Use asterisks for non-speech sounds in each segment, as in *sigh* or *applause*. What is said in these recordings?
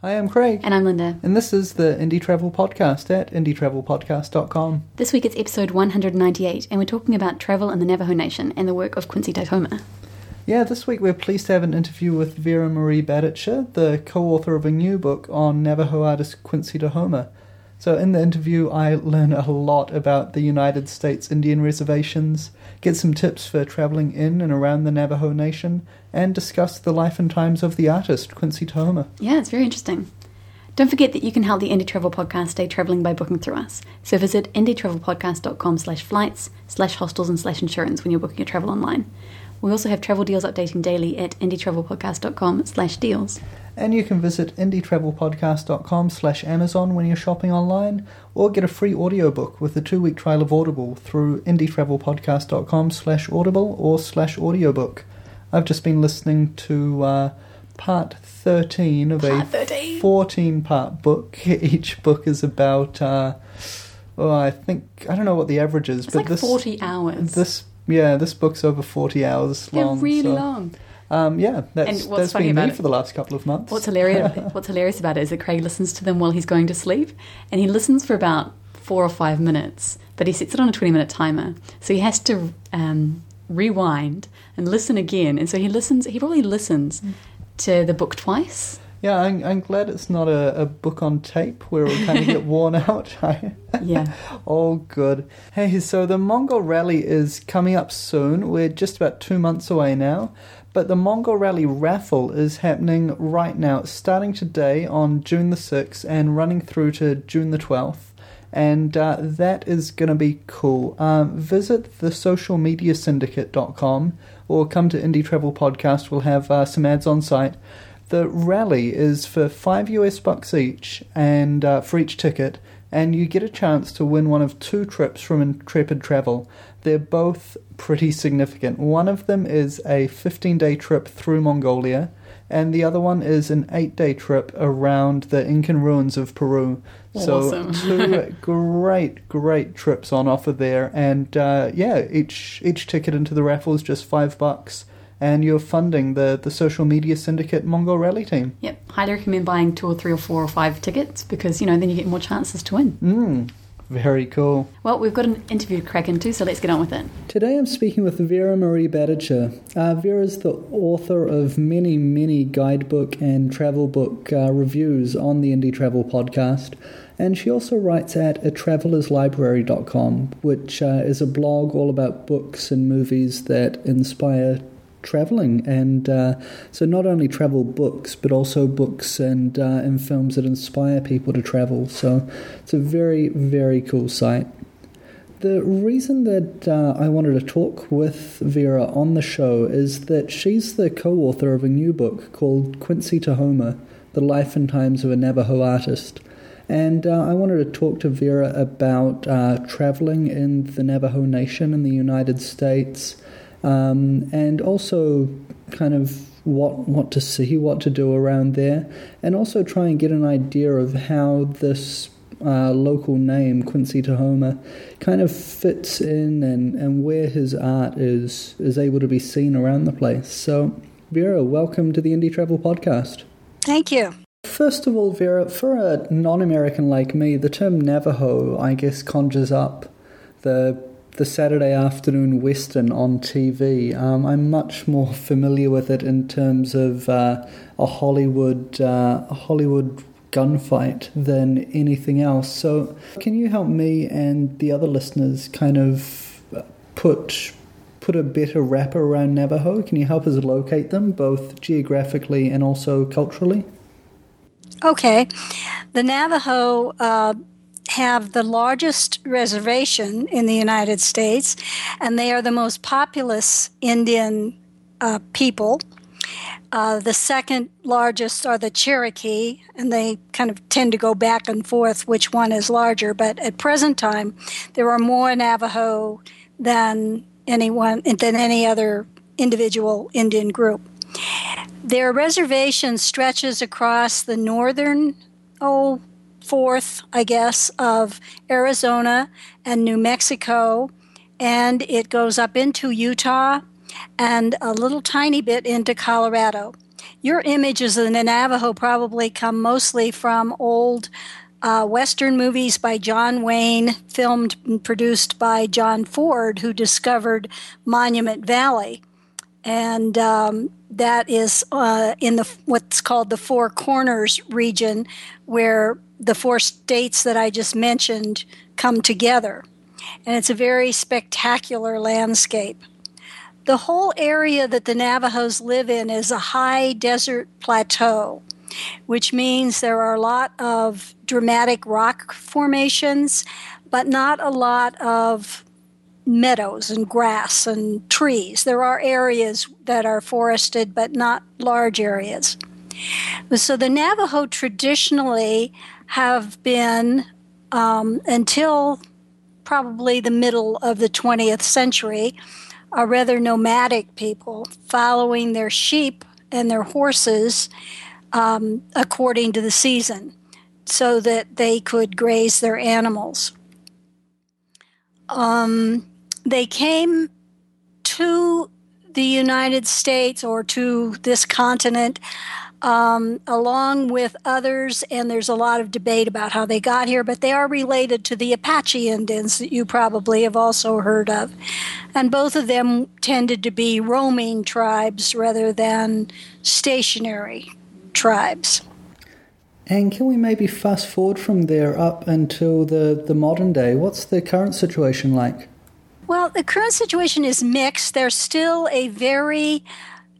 Hi, I'm Craig. And I'm Linda. And this is the Indie Travel Podcast at indietravelpodcast.com. This week it's episode 198, and we're talking about travel in the Navajo Nation and the work of Quincy Tahoma. Yeah, this week we're pleased to have an interview with Vera Marie Badertscher, the co author of a new book on Navajo artist Quincy Tahoma. So, in the interview, I learn a lot about the United States Indian reservations, get some tips for traveling in and around the Navajo Nation, and discuss the life and times of the artist Quincy Tahoma. Yeah, it's very interesting. Don't forget that you can help the Indie Travel Podcast stay traveling by booking through us. So visit indietravelpodcast.com slash flights, slash hostels, and slash insurance when you're booking your travel online. We also have travel deals updating daily at indietravelpodcast.com slash deals. And you can visit indietravelpodcast.com slash Amazon when you're shopping online, or get a free audiobook with a two-week trial of Audible through indietravelpodcast.com slash audible or slash audiobook. I've just been listening to uh, part 13 of Part a 13. 14-part book. *laughs* Each book is about, uh, oh, I think, I don't know what the average is, It's but like this... 40 hours. This, yeah, this book's over 40 hours They're long. really so- long. Um, yeah, that's, And what's that's funny been me about it- for the last couple of months. What's hilarious, *laughs* what's hilarious about it is that Craig listens to them while he's going to sleep, and he listens for about four or five minutes, but he sets it on a 20 minute timer. So he has to um, rewind and listen again. And so he listens, he probably listens mm. to the book twice. Yeah, I'm, I'm glad it's not a, a book on tape where it would kind of get *laughs* worn out. Yeah. *laughs* All good. Hey, so the Mongol Rally is coming up soon. We're just about two months away now. But the Mongol Rally raffle is happening right now. It's starting today on June the 6th and running through to June the 12th. And uh, that is going to be cool. Um, visit the socialmediasyndicate.com or come to Indie Travel Podcast. We'll have uh, some ads on site. The rally is for five US bucks each, and uh, for each ticket, and you get a chance to win one of two trips from Intrepid Travel. They're both pretty significant. One of them is a 15 day trip through Mongolia, and the other one is an eight day trip around the Incan ruins of Peru. Awesome. So two *laughs* great, great trips on offer there, and uh, yeah, each each ticket into the raffle is just five bucks, and you're funding the the social media syndicate Mongol Rally team. Yep. Highly recommend buying two or three or four or five tickets because, you know, then you get more chances to win. Mm, very cool. Well, we've got an interview to crack into, so let's get on with it. Today I'm speaking with Vera Marie Badertscher. Uh, Vera is the author of many, many guidebook and travel book uh, reviews on the Indie Travel Podcast. And she also writes at atravelerslibrary.com, which uh, is a blog all about books and movies that inspire traveling. And uh, so not only travel books, but also books and, uh, and films that inspire people to travel. So it's a very, very cool site. The reason that uh, I wanted to talk with Vera on the show is that she's the co author of a new book called Quincy Tahoma The Life and Times of a Navajo Artist. And uh, I wanted to talk to Vera about uh, traveling in the Navajo Nation in the United States um, and also kind of what what to see, what to do around there, and also try and get an idea of how this uh, local name, Quincy Tahoma, kind of fits in and, and where his art is is able to be seen around the place. So, Vera, welcome to the Indie Travel Podcast. Thank you. First of all, Vera, for a non American like me, the term Navajo, I guess, conjures up the the Saturday afternoon western on TV. Um, I'm much more familiar with it in terms of uh, a Hollywood uh, Hollywood gunfight than anything else. So, can you help me and the other listeners kind of put put a better wrapper around Navajo? Can you help us locate them both geographically and also culturally? Okay. The Navajo uh, have the largest reservation in the United States, and they are the most populous Indian uh, people. Uh, the second largest are the Cherokee, and they kind of tend to go back and forth which one is larger. But at present time, there are more Navajo than anyone than any other individual Indian group. Their reservation stretches across the northern, oh, fourth, I guess, of Arizona and New Mexico, and it goes up into Utah and a little tiny bit into Colorado. your images of the Navajo probably come mostly from old uh, Western movies by John Wayne, filmed and produced by John Ford, who discovered Monument Valley. And um, that is uh, in the what's called the Four Corners region, where the four states that I just mentioned come together. And it's a very spectacular landscape. The whole area that the Navajos live in is a high desert plateau, which means there are a lot of dramatic rock formations, but not a lot of meadows and grass and trees. There are areas that are forested, but not large areas. So the Navajo traditionally have been, um, until probably the middle of the 20th century, a rather nomadic people following their sheep and their horses um, according to the season so that they could graze their animals. Um, they came to the United States or to this continent um, along with others, and there's a lot of debate about how they got here, but they are related to the Apache Indians that you probably have also heard of. And both of them tended to be roaming tribes rather than stationary tribes. And can we maybe fast forward from there up until the, the modern day? What's the current situation like? Well, the current situation is mixed. There's still a very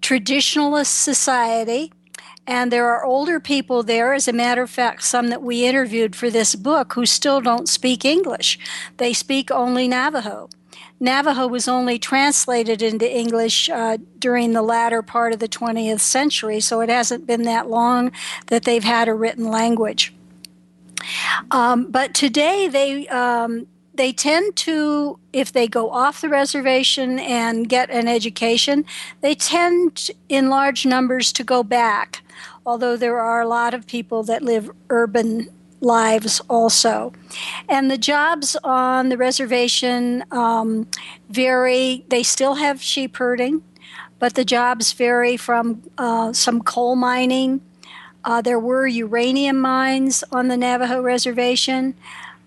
traditionalist society, and there are older people there, as a matter of fact, some that we interviewed for this book who still don't speak English. They speak only Navajo. Navajo was only translated into English uh, during the latter part of the 20th century, so it hasn't been that long that they've had a written language. Um, but today they um, they tend to, if they go off the reservation and get an education, they tend in large numbers to go back. Although there are a lot of people that live urban lives also. And the jobs on the reservation um, vary. They still have sheep herding, but the jobs vary from uh, some coal mining. Uh, there were uranium mines on the Navajo reservation.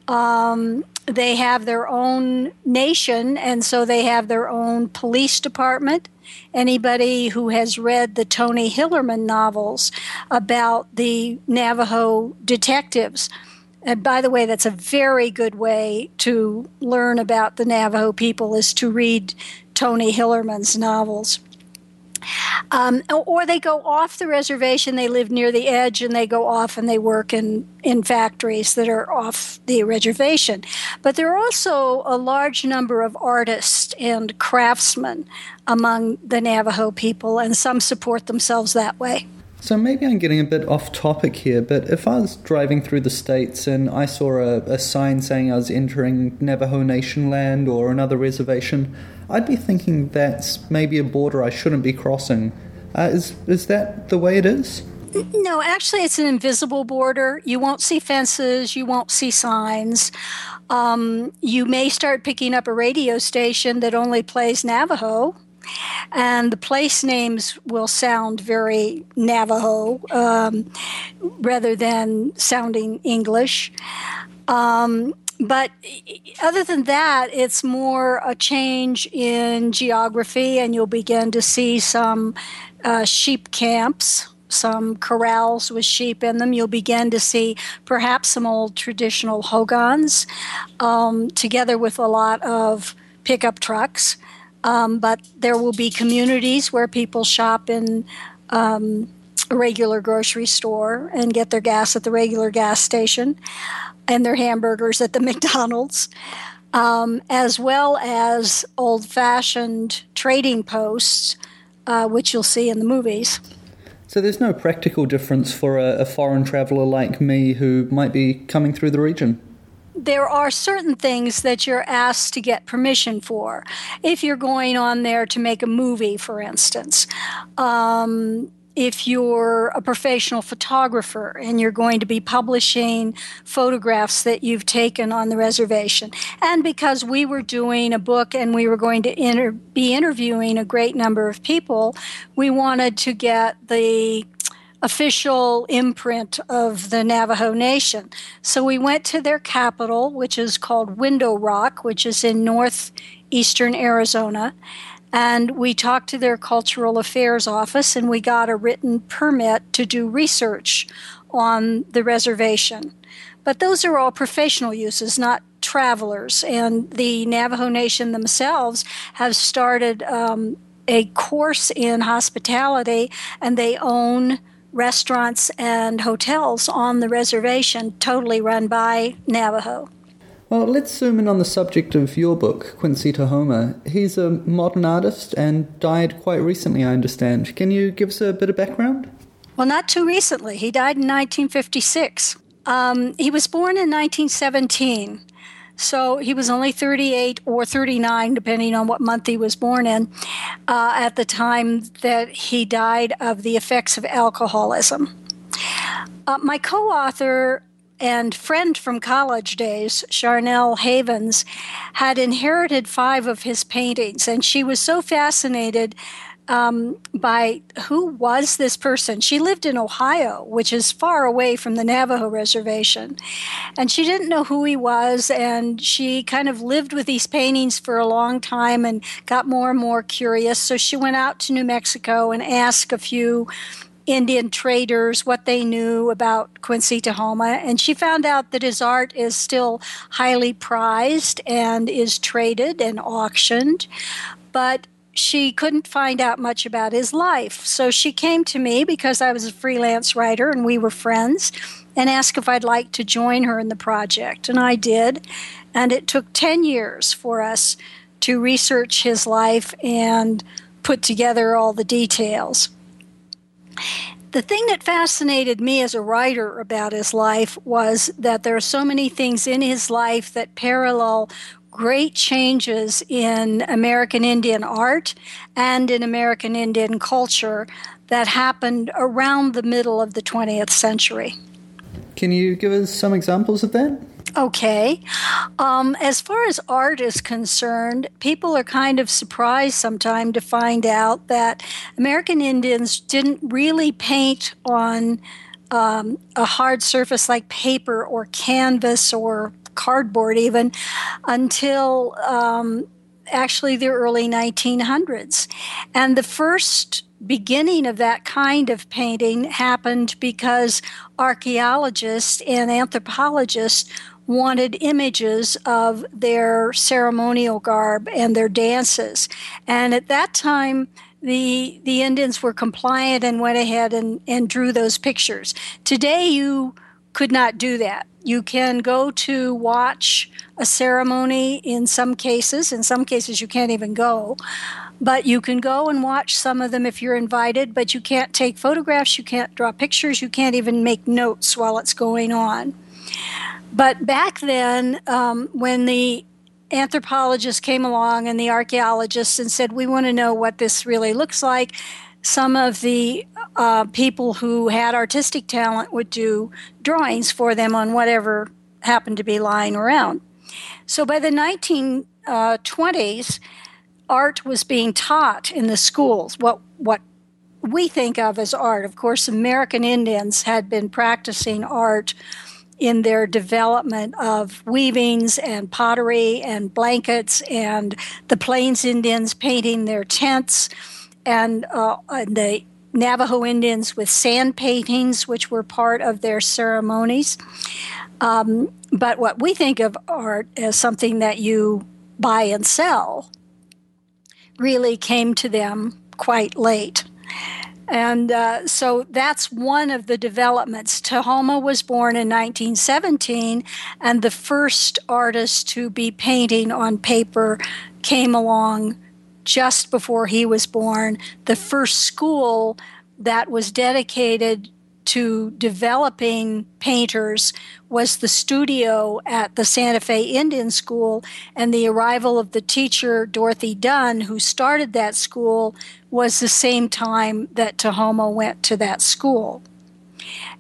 Um, they have their own nation, and so they have their own police department. Anybody who has read the Tony Hillerman novels about the Navajo detectives, and by the way, that's a very good way to learn about the Navajo people is to read Tony Hillerman's novels. Um, or they go off the reservation, they live near the edge, and they go off and they work in, in factories that are off the reservation. But there are also a large number of artists and craftsmen among the Navajo people, and some support themselves that way. So maybe I'm getting a bit off topic here, but if I was driving through the states and I saw a, a sign saying I was entering Navajo Nation land or another reservation, I'd be thinking that's maybe a border I shouldn't be crossing. Uh, is is that the way it is? No, actually, it's an invisible border. You won't see fences. You won't see signs. Um, you may start picking up a radio station that only plays Navajo and the place names will sound very Navajo um, rather than sounding English. Um, but other than that, it's more a change in geography, and you'll begin to see some uh, sheep camps, some corrals with sheep in them. You'll begin to see perhaps some old traditional hogans, um, together with a lot of pickup trucks. Um, but there will be communities where people shop in um, a regular grocery store and get their gas at the regular gas station and their hamburgers at the *laughs* McDonald's, um, as well as old fashioned trading posts, uh, which you'll see in the movies. So there's no practical difference for a, a foreign traveller like me who might be coming through the region? There are certain things that you're asked to get permission for. If you're going on there to make a movie, for instance, um, if you're a professional photographer and you're going to be publishing photographs that you've taken on the reservation. And because we were doing a book and we were going to inter- be interviewing a great number of people, we wanted to get the official imprint of the Navajo Nation. So we went to their capital, which is called Window Rock, which is in northeastern Arizona and we talked to their cultural affairs office and we got a written permit to do research on the reservation. But those are all professional uses, not travelers. And the Navajo Nation themselves have started um, a course in hospitality and they own restaurants and hotels on the reservation, totally run by Navajo. Well, let's zoom in on the subject of your book, Quincy Tahoma. He's a modern artist and died quite recently, I understand. Can you give us a bit of background? Well, not too recently. He died in 1956. Um, he was born in 1917. So he was only 38 or 39, depending on what month he was born in, uh, at the time that he died of the effects of alcoholism. Uh, my co author and friend from college days, Charnell Havens, had inherited five of his paintings, and she was so fascinated um, by who was this person. She lived in Ohio, which is far away from the Navajo reservation, and she didn't know who he was. And she kind of lived with these paintings for a long time and got more and more curious. So she went out to New Mexico and asked a few Indian traders what they knew about Quincy Tahoma, and she found out that his art is still highly prized and is traded and auctioned. But she couldn't find out much about his life. So she came to me because I was a freelance writer and we were friends and asked if I'd like to join her in the project. And I did. And it took 10 years for us to research his life and put together all the details. The thing that fascinated me as a writer about his life was that there are so many things in his life that parallel great changes in American Indian art and in American Indian culture that happened around the middle of the 20th century. Can you give us some examples of that? Okay. Um, as far as art is concerned, people are kind of surprised sometimes to find out that American Indians didn't really paint on um, a hard surface like paper or canvas or cardboard, even until um, actually the early 1900s. And the first beginning of that kind of painting happened because archaeologists and anthropologists wanted images of their ceremonial garb and their dances. And at that time, the the Indians were compliant and went ahead and, and drew those pictures. Today you could not do that. You can go to watch a ceremony in some cases. In some cases you can't even go. But you can go and watch some of them if you're invited, but you can't take photographs, you can't draw pictures, you can't even make notes while it's going on. But back then, um, when the anthropologists came along and the archaeologists and said, We want to know what this really looks like, some of the uh, people who had artistic talent would do drawings for them on whatever happened to be lying around. So by the 1920s, art was being taught in the schools. What, what we think of as art, of course, American Indians had been practicing art in their development of weavings and pottery and blankets and the Plains Indians painting their tents and, uh, the Navajo Indians with sand paintings, which were part of their ceremonies. Um, but what we think of art as something that you buy and sell really came to them quite late. And uh, so that's one of the developments. Tahoma was born in 1917, and the first artist to be painting on paper came along just before he was born. The first school that was dedicated to developing painters was the studio at the Santa Fe Indian School, and the arrival of the teacher, Dorothy Dunn, who started that school, was the same time that Tahoma went to that school.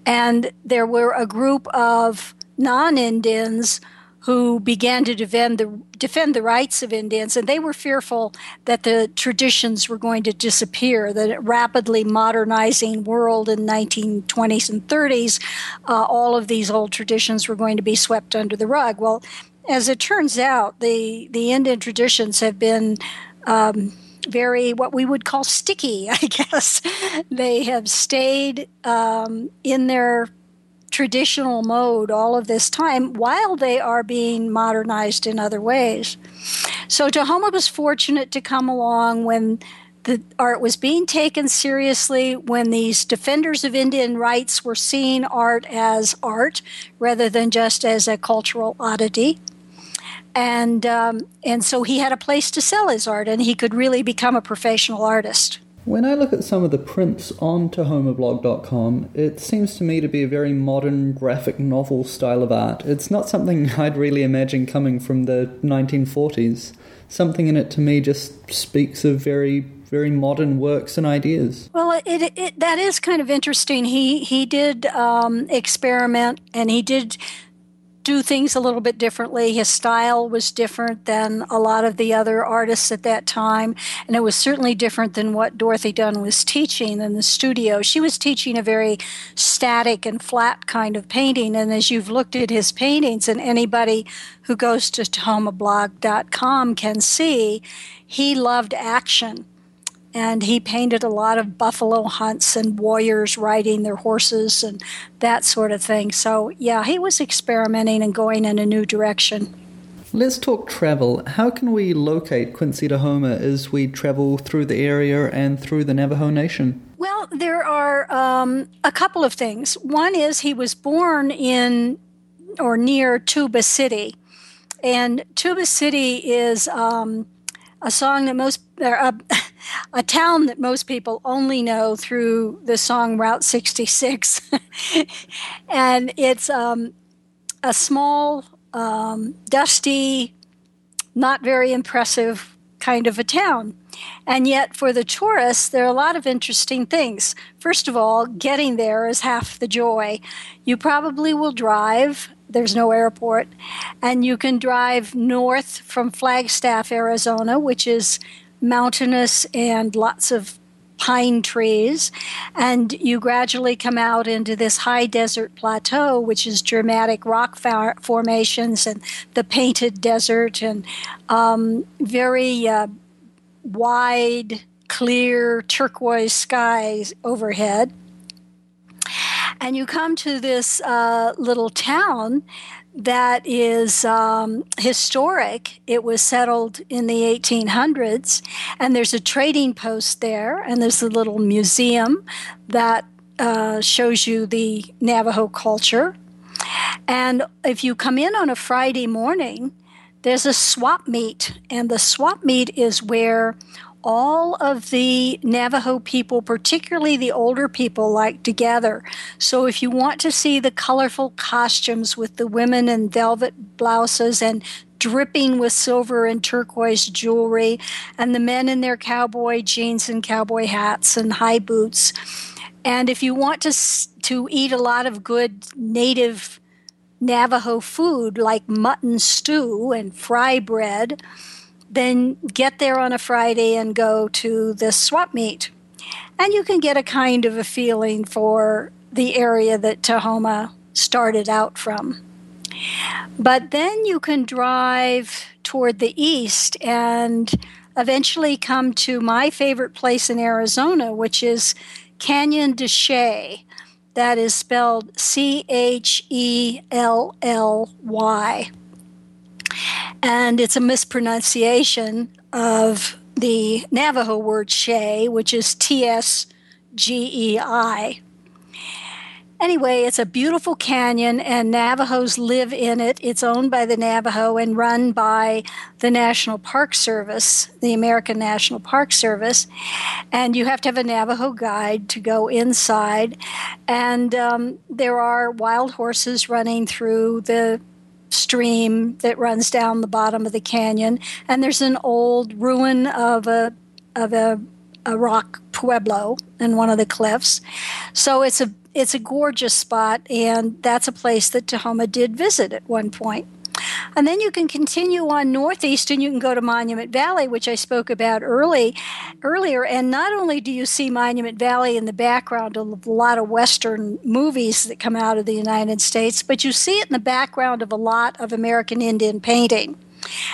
And there were a group of non Indians who began to defend the defend the rights of Indians, and they were fearful that the traditions were going to disappear. The rapidly modernizing world in 1920s and 30s, uh, all of these old traditions were going to be swept under the rug. Well, as it turns out, the the Indian traditions have been um, very what we would call sticky, *laughs* I guess. they have stayed um, in their traditional mode all of this time while they are being modernized in other ways. So Tahoma was fortunate to come along when the art was being taken seriously, when these defenders of Indian rights were seeing art as art rather than just as a cultural oddity and um, and so he had a place to sell his art, and he could really become a professional artist. When I look at some of the prints on tahomablog.com, it seems to me to be a very modern graphic novel style of art. It's not something *laughs* I'd really imagine coming from the 1940s. Something in it to me just speaks of very very modern works and ideas. Well, it, it, that is kind of interesting. He he did um, experiment and he did do things a little bit differently. His style was different than a lot of the other artists at that time, and it was certainly different than what Dorothy Dunn was teaching in the studio. She was teaching a very static and flat kind of painting, and as you've looked at his paintings, and anybody who goes to tahomablog.com can see, he loved action and he painted a lot of buffalo hunts and warriors riding their horses and that sort of thing. So, yeah, he was experimenting and going in a new direction. Let's talk travel. How can we locate Quincy Tahoma as we travel through the area and through the Navajo Nation? Well, there are um, a couple of things. One is he was born in or near Tuba City, and Tuba City is um, a song that most, uh, *laughs* a town that most people only know through the song Route 66. *laughs* and it's um, a small, um, dusty, not very impressive kind of a town. And yet, for the tourists, there are a lot of interesting things. First of all, getting there is half the joy. You probably will drive, there's no airport, and you can drive north from Flagstaff, Arizona, which is mountainous and lots of pine trees, and you gradually come out into this high desert plateau, which is dramatic rock formations and the painted desert and um, very uh, wide, clear turquoise skies overhead. And you come to this uh, little town that is um, historic. It was settled in the 1800s, and there's a trading post there, and there's a little museum that uh, shows you the Navajo culture. And if you come in on a Friday morning, there's a swap meet, and the swap meet is where all of the Navajo people, particularly the older people, like to gather. So if you want to see the colorful costumes with the women in velvet blouses and dripping with silver and turquoise jewelry, and the men in their cowboy jeans and cowboy hats and high boots. And if you want to to eat a lot of good native Navajo food like mutton stew and fry bread, then get there on a Friday and go to this swap meet. And you can get a kind of a feeling for the area that Tahoma started out from. But then you can drive toward the east and eventually come to my favorite place in Arizona, which is Canyon de Chelly. That is spelled C H E L L Y and it's a mispronunciation of the Navajo word Shea, which is T S G E I. Anyway, it's a beautiful canyon, and Navajos live in it. It's owned by the Navajo and run by the National Park Service, the American National Park Service. And you have to have a Navajo guide to go inside. And um, there are wild horses running through the stream that runs down the bottom of the canyon, and there's an old ruin of a of a a rock pueblo in one of the cliffs. So it's a it's a gorgeous spot, and that's a place that Tahoma did visit at one point. And then you can continue on northeast and you can go to Monument Valley, which I spoke about early earlier. And not only do you see Monument Valley in the background of a lot of Western movies that come out of the United States, but you see it in the background of a lot of American Indian painting.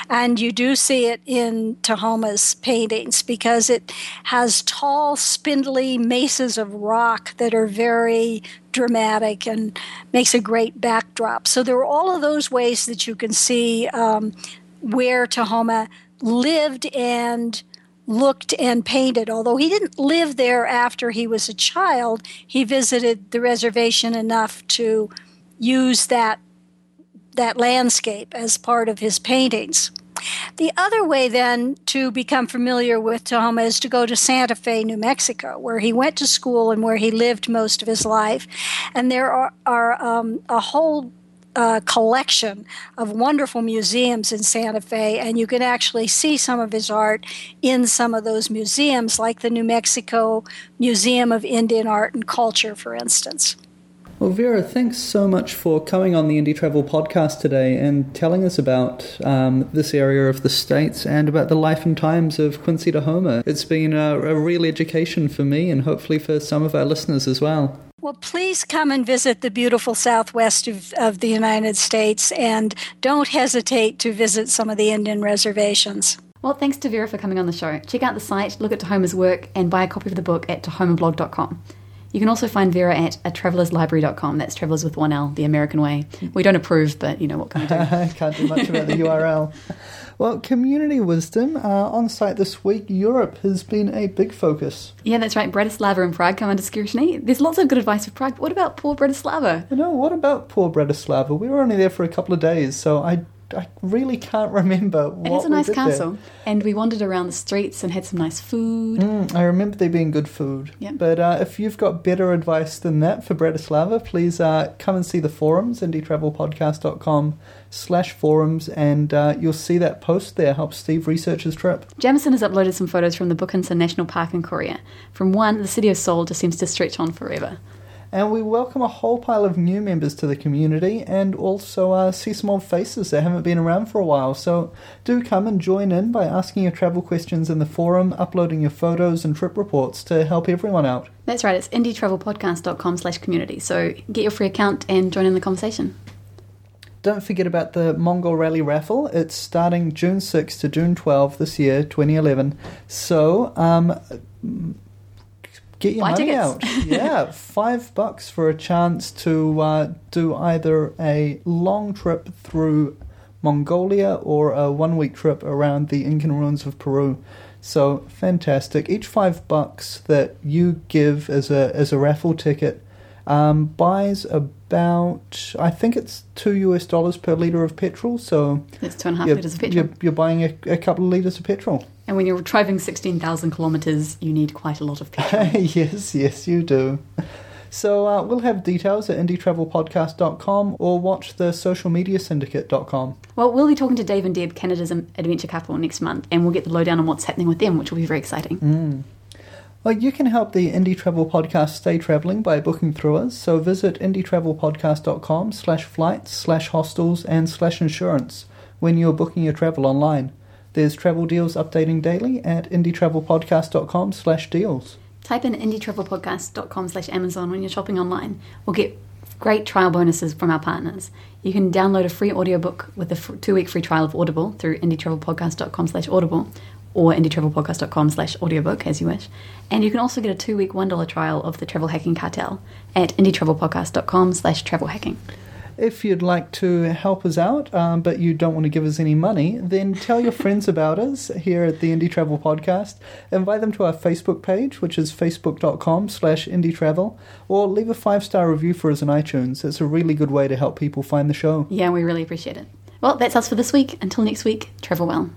And you do see it in Tahoma's paintings because it has tall, spindly mesas of rock that are very dramatic and makes a great backdrop. So there are all of those ways that you can see um, where Tahoma lived and looked and painted. Although he didn't live there after he was a child, he visited the reservation enough to use that that landscape as part of his paintings. The other way, then, to become familiar with Tahoma is to go to Santa Fe, New Mexico, where he went to school and where he lived most of his life. And there are, are um, a whole uh, collection of wonderful museums in Santa Fe, and you can actually see some of his art in some of those museums, like the New Mexico Museum of Indian Art and Culture, for instance. Well, Vera, thanks so much for coming on the Indie Travel podcast today and telling us about um, this area of the States and about the life and times of Quincy Tahoma. It's been a, a real education for me and hopefully for some of our listeners as well. Well, please come and visit the beautiful southwest of, of the United States and don't hesitate to visit some of the Indian reservations. Well, thanks to Vera for coming on the show. Check out the site, look at Tahoma's work, and buy a copy of the book at tahomablog.com. You can also find Vera at, at travelerslibrary.com. That's Travelers with one L, the American way. We don't approve, but you know what can we do? *laughs* Can't do much about the URL. Well, community wisdom uh, on site this week. Europe has been a big focus. Yeah, that's right. Bratislava and Prague come under scrutiny. There's lots of good advice for Prague. But what about poor Bratislava? You know, what about poor Bratislava? We were only there for a couple of days, so I I really can't remember what It is a nice castle, there. and we wandered around the streets and had some nice food. Mm, I remember there being good food. Yeah. But uh, if you've got better advice than that for Bratislava, please uh, come and see the forums, indietravelpodcast.com slash forums, and uh, you'll see that post there. Help Steve research his trip. Jamison has uploaded some photos from the Bukhansan National Park in Korea. From one, the city of Seoul just seems to stretch on forever. And we welcome a whole pile of new members to the community and also uh, see some old faces that haven't been around for a while. So do come and join in by asking your travel questions in the forum, uploading your photos and trip reports to help everyone out. That's right, it's indietravelpodcast.com slash community. So get your free account and join in the conversation. Don't forget about the Mongol Rally raffle. It's starting June 6 to June 12 this year, 2011. So, um, get your Buy money tickets. out. *laughs* yeah, five bucks for a chance to uh, do either a long trip through Mongolia or a one week trip around the Incan ruins of Peru. So fantastic! Each five bucks that you give as a as a raffle ticket um, buys about I think it's two US dollars per liter of petrol. So That's two and a half litres of petrol. You're, you're buying a, a couple of liters of petrol. And when you're driving 16,000 kilometres, you need quite a lot of petrol. *laughs* yes, yes, you do. So uh, we'll have details at indietravelpodcast.com or watch the socialmediasyndicate.com. well, we'll be talking to Dave and Deb, Canada's adventure couple, next month, and we'll get the lowdown on what's happening with them, which will be very exciting. Well, you can help the Indie Travel Podcast stay travelling by booking through us. So visit indietravelpodcast.com slash flights slash hostels and slash insurance when you're booking your travel online. There's travel deals updating daily at indietravelpodcast.com slash deals. Type in indietravelpodcast.com slash Amazon when you're shopping online. We'll get great trial bonuses from our partners. You can download a free audiobook with a two-week free trial of Audible through indietravelpodcast.com slash audible or indietravelpodcast.com slash audiobook, as you wish. And you can also get a two-week $1 trial of the Travel Hacking Cartel at indietravelpodcast.com slash travel hacking. If you'd like to help us out, um, but you don't want to give us any money, then tell your friends *laughs* about us here at the Indie Travel Podcast. Invite them to our Facebook page, which is facebook.com slash indie travel, or leave a five-star review for us on iTunes. It's a really good way to help people find the show. Yeah, we really appreciate it. Well, that's us for this week. Until next week, travel well.